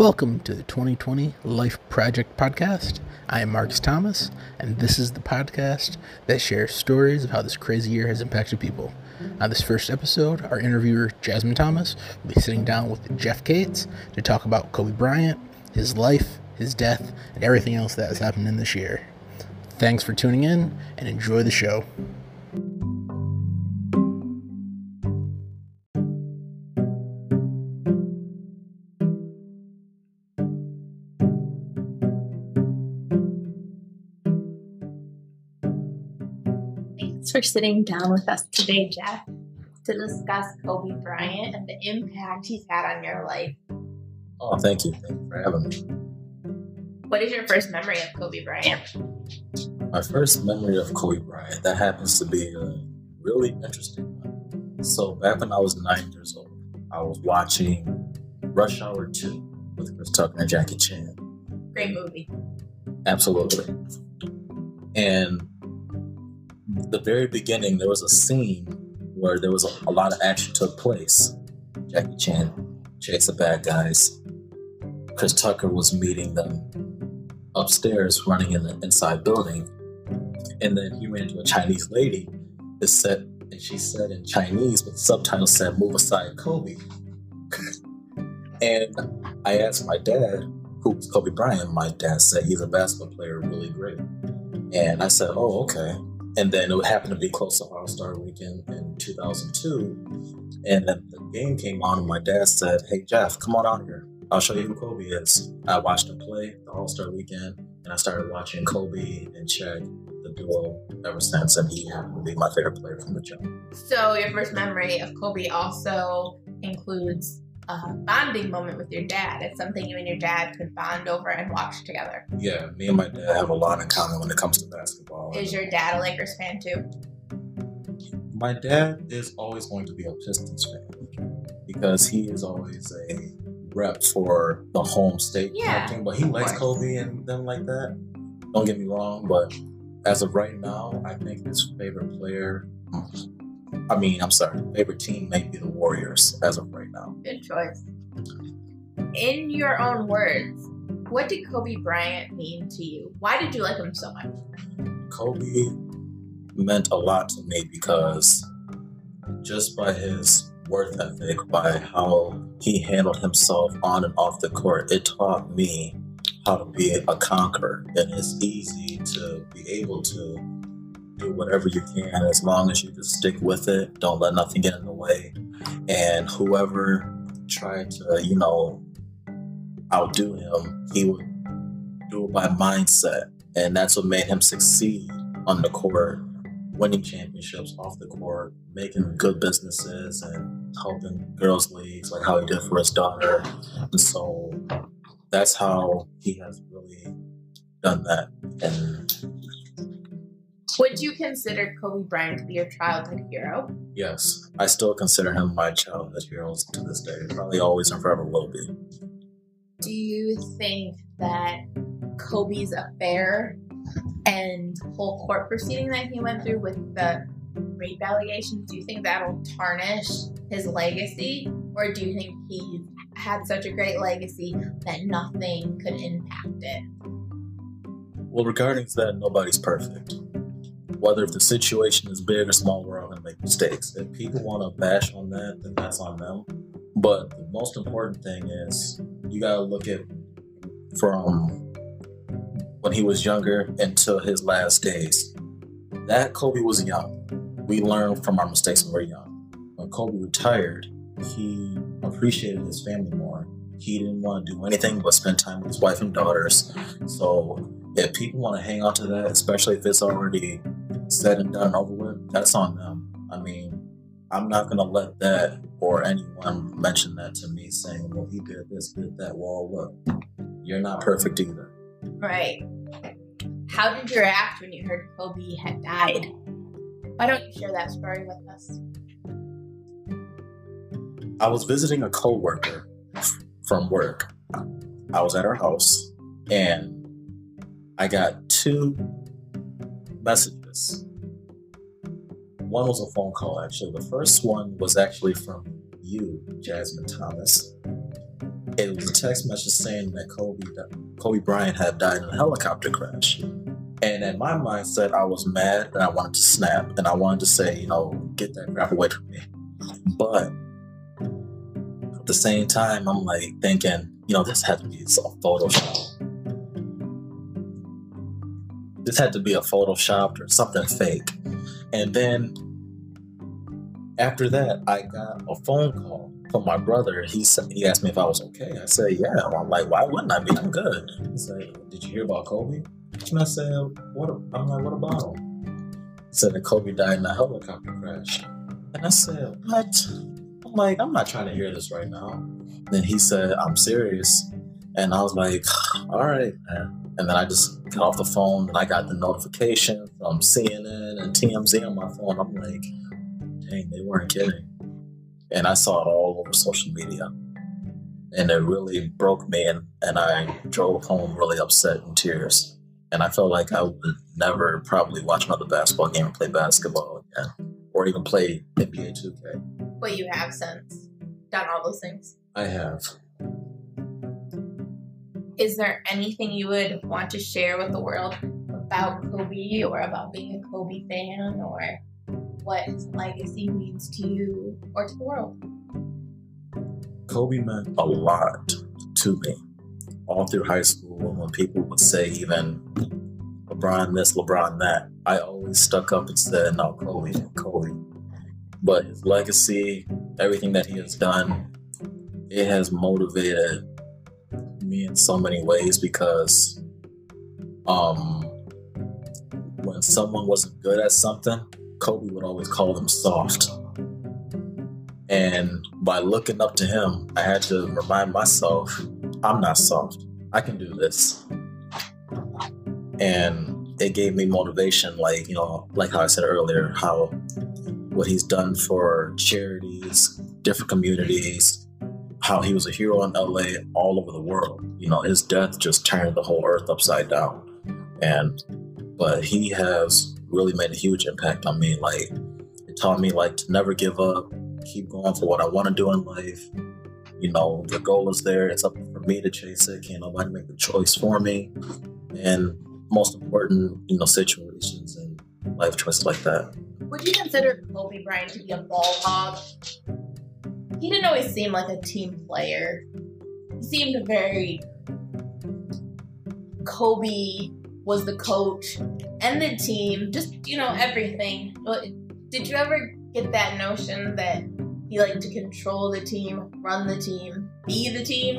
Welcome to the 2020 Life Project Podcast. I am Marcus Thomas, and this is the podcast that shares stories of how this crazy year has impacted people. On this first episode, our interviewer, Jasmine Thomas, will be sitting down with Jeff Cates to talk about Kobe Bryant, his life, his death, and everything else that has happened in this year. Thanks for tuning in and enjoy the show. Thanks for sitting down with us today, Jeff, to discuss Kobe Bryant and the impact he's had on your life. Oh, thank you. Thank you for having me. What is your first memory of Kobe Bryant? My first memory of Kobe Bryant, that happens to be a really interesting one. So, back when I was nine years old, I was watching Rush Hour 2 with Chris Tucker and Jackie Chan. Great movie. Absolutely. And the very beginning, there was a scene where there was a, a lot of action took place. Jackie Chan chased the bad guys. Chris Tucker was meeting them upstairs, running in the inside building, and then he ran into a Chinese lady. That said, and she said in Chinese, but the subtitles said "Move aside, Kobe." and I asked my dad, who was Kobe Bryant. My dad said he's a basketball player, really great. And I said, "Oh, okay." And then it happened to be close to All Star Weekend in 2002. And then the game came on, and my dad said, Hey, Jeff, come on out here. I'll show you who Kobe is. I watched him play the All Star Weekend, and I started watching Kobe and Shaq, the duo, ever since. And he happened to be my favorite player from the jump. So, your first memory of Kobe also includes a bonding moment with your dad. It's something you and your dad could bond over and watch together. Yeah, me and my dad have a lot in common when it comes to basketball. Is your dad a Lakers fan too? My dad is always going to be a Pistons fan because he is always a rep for the home state Yeah, team, but he likes. Kobe and them like that. Don't get me wrong, but as of right now, I think his favorite player, I mean, I'm sorry, favorite team may be the Warriors as of right now. Good choice. In your own words, what did Kobe Bryant mean to you? Why did you like him so much? Kobe meant a lot to me because just by his work ethic, by how he handled himself on and off the court, it taught me how to be a conqueror. And it's easy to be able to do whatever you can as long as you just stick with it. Don't let nothing get in the way. And whoever tried to, you know, outdo him, he would do it by mindset. And that's what made him succeed on the court, winning championships off the court, making good businesses and helping girls' leagues like how he did for his daughter. And so that's how he has really done that. And Would you consider Kobe Bryant to be your childhood hero? yes, I still consider him my childhood hero to this day. Probably always and forever will be. Do you think that Kobe's affair and whole court proceeding that he went through with the rape allegations, do you think that'll tarnish his legacy? Or do you think he had such a great legacy that nothing could impact it? Well, regarding that, nobody's perfect. Whether if the situation is big or small, we're all going to make mistakes. If people want to bash on that, then that's on them. But the most important thing is you got to look at from when he was younger until his last days. That Kobe was young. We learned from our mistakes when we were young. When Kobe retired, he appreciated his family more. He didn't want to do anything but spend time with his wife and daughters. So if people want to hang on to that, especially if it's already said and done and over with, that's on them. I mean, I'm not gonna let that or anyone mention that to me saying, well, he did this, did that. Well, look, you're not perfect either. Right. How did you react when you heard Kobe had died? Why don't you share that story with us? I was visiting a coworker from work. I was at her house and I got two messages. One was a phone call, actually. The first one was actually from you, Jasmine Thomas. it was a text message saying that Kobe Kobe Bryant had died in a helicopter crash. And in my mindset, I was mad and I wanted to snap and I wanted to say, you know, get that crap away from me. But at the same time, I'm like thinking, you know, this had to be a Photoshop. This had to be a photoshopped or something fake. And then after that, I got a phone call from my brother. He said he asked me if I was okay. I said, yeah. I'm like, why wouldn't I be? I'm good. He said, did you hear about Kobe? And I said, what? I'm like, what about him? He said that Kobe died in a helicopter crash. And I said, what? I'm like, I'm not trying to hear this right now. Then he said, I'm serious. And I was like, all right, man. And then I just got off the phone and I got the notification from CNN and TMZ on my phone. I'm like, dang, they weren't kidding. And I saw it all over social media. And it really broke me and, and I drove home really upset in tears. And I felt like I would never probably watch another basketball game or play basketball again. Or even play NBA 2K. But you have since done all those things. I have. Is there anything you would want to share with the world about Kobe or about being a Kobe fan or what his legacy means to you or to the world? Kobe meant a lot to me all through high school when people would say even LeBron this, LeBron that. I always stuck up and said, no, Kobe, Kobe. But his legacy, everything that he has done, it has motivated me in so many ways because um, when someone wasn't good at something, Kobe would always call them soft. And by looking up to him, I had to remind myself, I'm not soft. I can do this. And it gave me motivation, like, you know, like how I said earlier, how what he's done for charities, different communities, how he was a hero in LA all over the world. You know, his death just turned the whole earth upside down. And but he has really made a huge impact on me. Like it taught me like to never give up, keep going for what I want to do in life. You know, the goal is there. It's up for me to chase it. Can't nobody make the choice for me. And most important, you know, situations and life choices like that. Would you consider Kobe Bryant to be a ball hog? He didn't always seem like a team player. He seemed very Kobe was the coach and the team, just you know everything. Did you ever get that notion that he liked to control the team, run the team, be the team?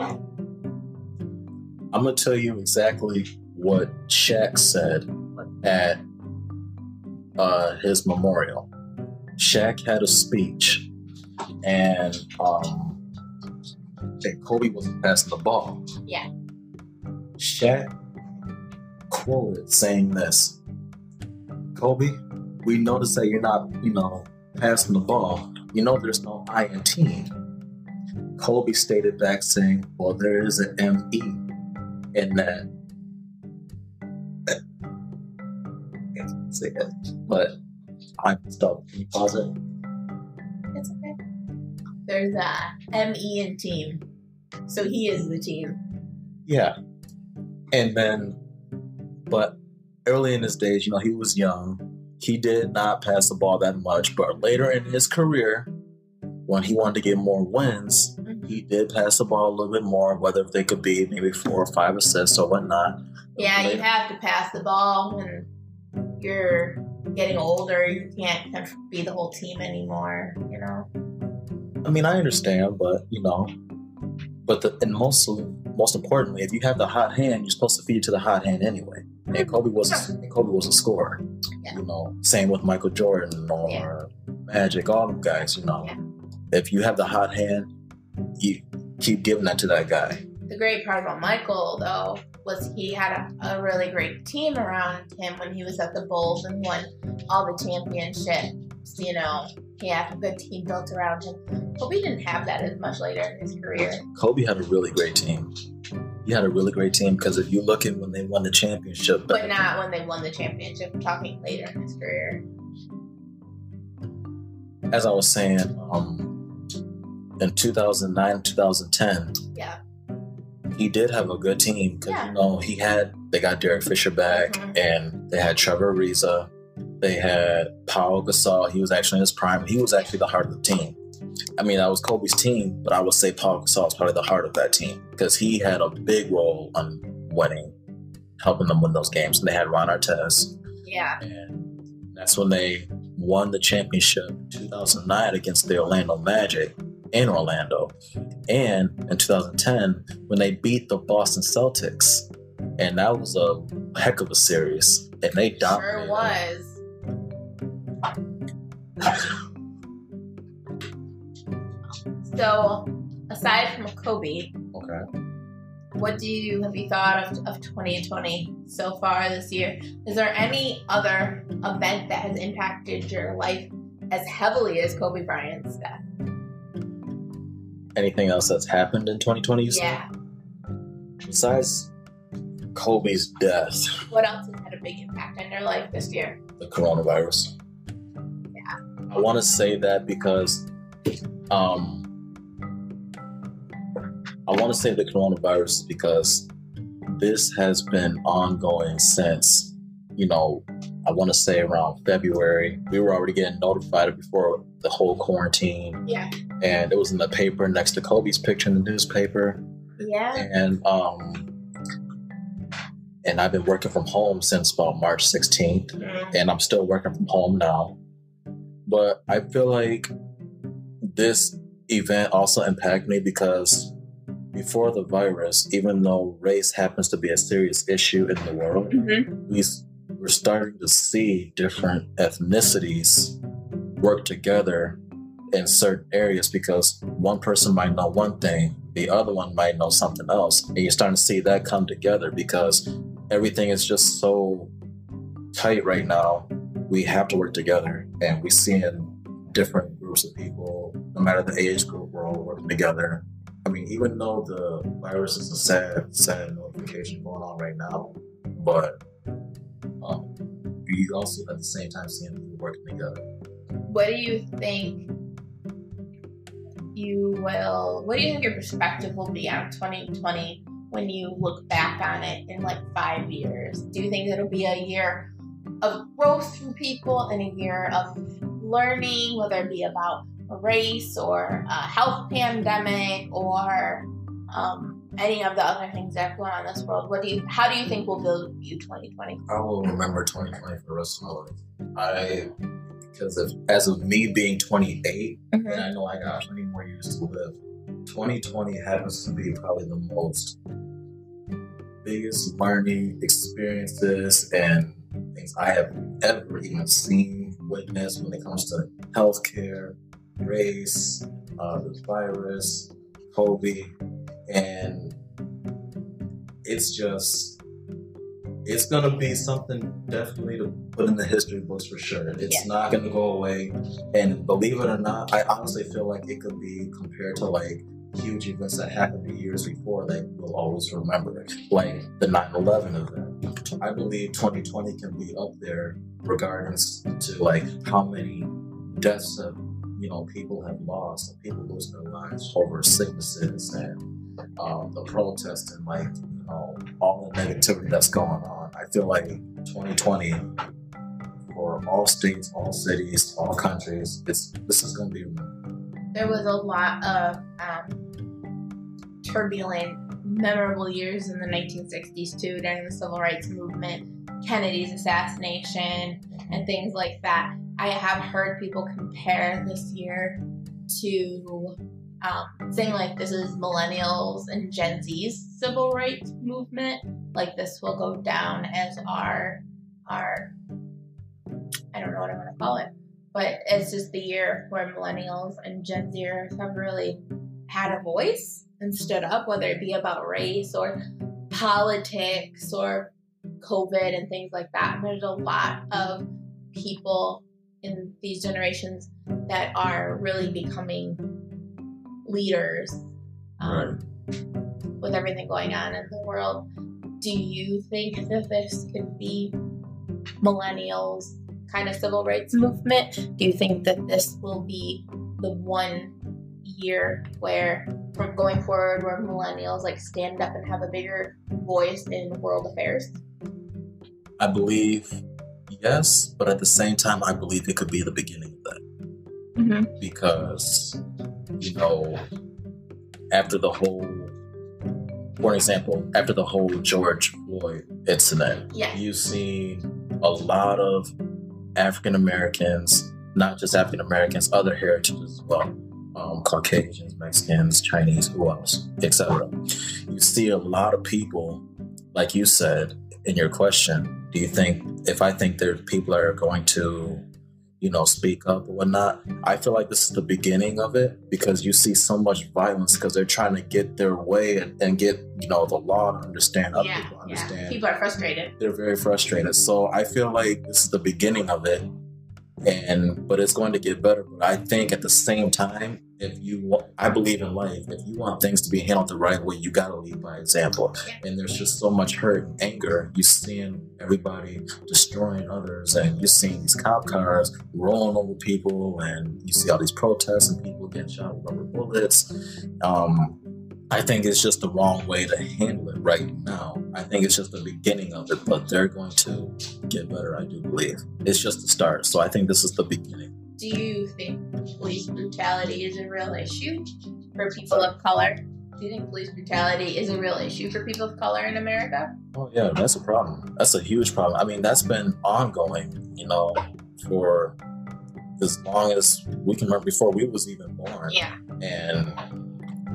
I'm gonna tell you exactly what Shaq said at uh, his memorial. Shaq had a speech, and um, and Kobe wasn't passing the ball. Yeah. Shaq quoted saying this Kobe, we notice that you're not, you know, passing the ball. You know there's no I in team. Kobe stated back saying, Well, there is an ME in that. Say it, but I stop. Can you pause it? There's a ME in team. So he is the team. Yeah. And then but early in his days, you know, he was young. He did not pass the ball that much, but later in his career, when he wanted to get more wins, Mm-hmm. he did pass the ball a little bit more, whether they could be maybe four or five assists or whatnot. Yeah, you have to pass the ball when you're getting older. You can't be the whole team anymore, you know? I mean, I understand, but you know, but the, and most most importantly, if you have the hot hand, you're supposed to feed it to the hot hand anyway. And Kobe was a, and Kobe was a scorer. Yeah. You know, same with Michael Jordan or Yeah. Magic, all them guys. You know, Yeah. if you have the hot hand, you keep giving that to that guy. The great part about Michael, though, was he had a, a really great team around him when he was at the Bulls and won all the championships. You know, he had a good team built around him. But we didn't have that as much later in his career. Kobe had a really great team. He had a really great team because if you look at when they won the championship, But not when they won the championship, I'm talking later in his career. as I was saying, um, in 2009, 2010, Yeah. he did have a good team because Yeah. you know he had they got Derek Fisher back Mhm. and they had Trevor Ariza, they had Paul Gasol. He was actually in his prime. He was actually the heart of the team. I mean, that was Kobe's team, but I would say Paul Gasol is probably the heart of that team because he had a big role on winning, helping them win those games. And they had Ron Artest, Yeah. and that's when they won the championship in 2009 against the Orlando Magic in Orlando, and in 2010 when they beat the Boston Celtics, and that was a heck of a series, and they dominated. Sure was. So, aside from Kobe, Okay. what do you have you thought of, of 2020 so far this year? Is there any other event that has impacted your life as heavily as Kobe Bryant's death? Anything else that's happened in 2020? Yeah. Besides Kobe's death, What else has had a big impact on your life this year? the coronavirus. I want to say that because um I want to say the coronavirus because this has been ongoing since you know I want to say around February. We were already getting notified before the whole quarantine Yeah. and it was in the paper next to Kobe's picture in the newspaper Yeah. and um and I've been working from home since about March 16th Mm. and I'm still working from home now. But I feel like this event also impacted me because before the virus, even though race happens to be a serious issue in the world, Mhm. we, we're starting to see different ethnicities work together in certain areas because one person might know one thing, the other one might know something else. And you're starting to see that come together because everything is just so tight right now. We have to work together and we see in different groups of people, no matter the age group, we're all working together. I mean, even though the virus is a sad, sad notification going on right now, but um, we also at the same time seeing people working together. What do you think you will, what do you think your perspective will be on 2020 when you look back on it in like five years? Do you think it'll be a year of growth for people and a year of learning, whether it be about race or a health pandemic or um, any of the other things that are going on in this world? What do you, how do you think we'll you 2020? I will remember 2020 for the rest of my life. I, because of, as of me being 28, and I know I got plenty more years to live, 2020 happens to be probably the most biggest learning experiences and things I have ever even seen, witnessed when it comes to healthcare, race, uh, the virus, Kobe, and it's just it's gonna be something definitely to put in the history books for sure. It's Yeah. not gonna go away. And believe it or not, I honestly feel like it could be compared to like huge events that happened years before that we'll always remember. Like the 9-11 event. I believe 2020 can be up there regardless to like how many deaths of you know people have lost and people losing their lives over sicknesses and um, the protests and like you know all the negativity that's going on. I feel like 2020 for all states, all cities, all countries, it's this is going to be there was a lot of um, turbulent, memorable years in the 1960s too, during the civil rights movement, Kennedy's assassination, and things like that. I have heard people compare this year to um, saying like this is millennials and Gen Z's civil rights movement. Like this will go down as our our I don't know what I want to call it but it's just the year where millennials and Gen Zers have really had a voice and stood up, whether it be about race or politics or COVID and things like that. And there's a lot of people in these generations that are really becoming leaders um, with everything going on in the world. Do you think that this could be millennials kind of civil rights movement? Do you think that this will be the one year where from going forward where millennials like stand up and have a bigger voice in world affairs? I believe yes, but at the same time, I believe it could be the beginning of that Mm-hmm. because you know after the whole for example after the whole george floyd incident Yes. you've seen a lot of african americans not just african americans other heritages as well um, caucasians mexicans chinese who else etc you see a lot of people like you said in your question do you think if i think there people are going to you know, speak up or whatnot. I feel like this is the beginning of it because you see so much violence because they're trying to get their way and, and get, you know, the law to understand, other yeah, people yeah. understand. People are frustrated. They're very frustrated. So I feel like this is the beginning of it. And but it's going to get better. But I think at the same time, if you want, I believe in life. If you want things to be handled the right way, you gotta lead by example. And there's just so much hurt and anger. You seeing everybody destroying others, and you seeing these cop cars rolling over people, and you see all these protests and people getting shot with rubber bullets. Um, I think it's just the wrong way to handle it right now. I think it's just the beginning of it, but they're going to get better. I do believe it's just the start. So I think this is the beginning. Do you think police brutality is a real issue for people of color? Do you think police brutality is a real issue for people of color in America? Oh yeah, that's a problem. That's a huge problem. I mean, that's been ongoing, you know, for as long as we can remember before we was even born. Yeah. And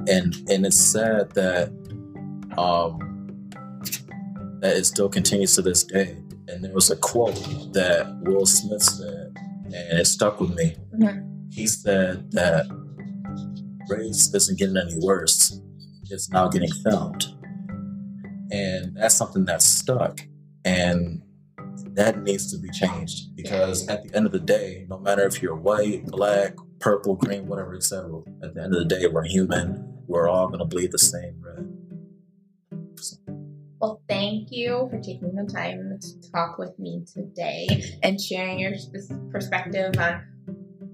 and and it's sad that um that it still continues to this day. And there was a quote that Will Smith said, and it stuck with me. Mhm. He said that race isn't getting any worse; it's now getting filmed and that's something that's stuck and that needs to be changed because at the end of the day no matter if you're white black purple green whatever etc at the end of the day we're human we're all going to bleed the same red thank you for taking the time to talk with me today and sharing your perspective on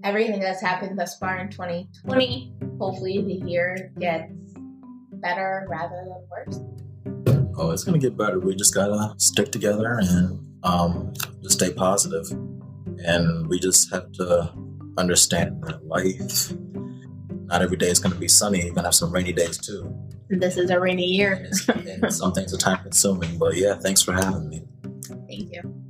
everything that's happened thus far in 2020. Hopefully, the year gets better rather than worse. oh it's going to get better we just gotta stick together and um, just stay positive and we just have to understand that life not every day is going to be sunny you're going to have some rainy days too This is a rainy year. and some things are time consuming but yeah thanks for having me Thank you.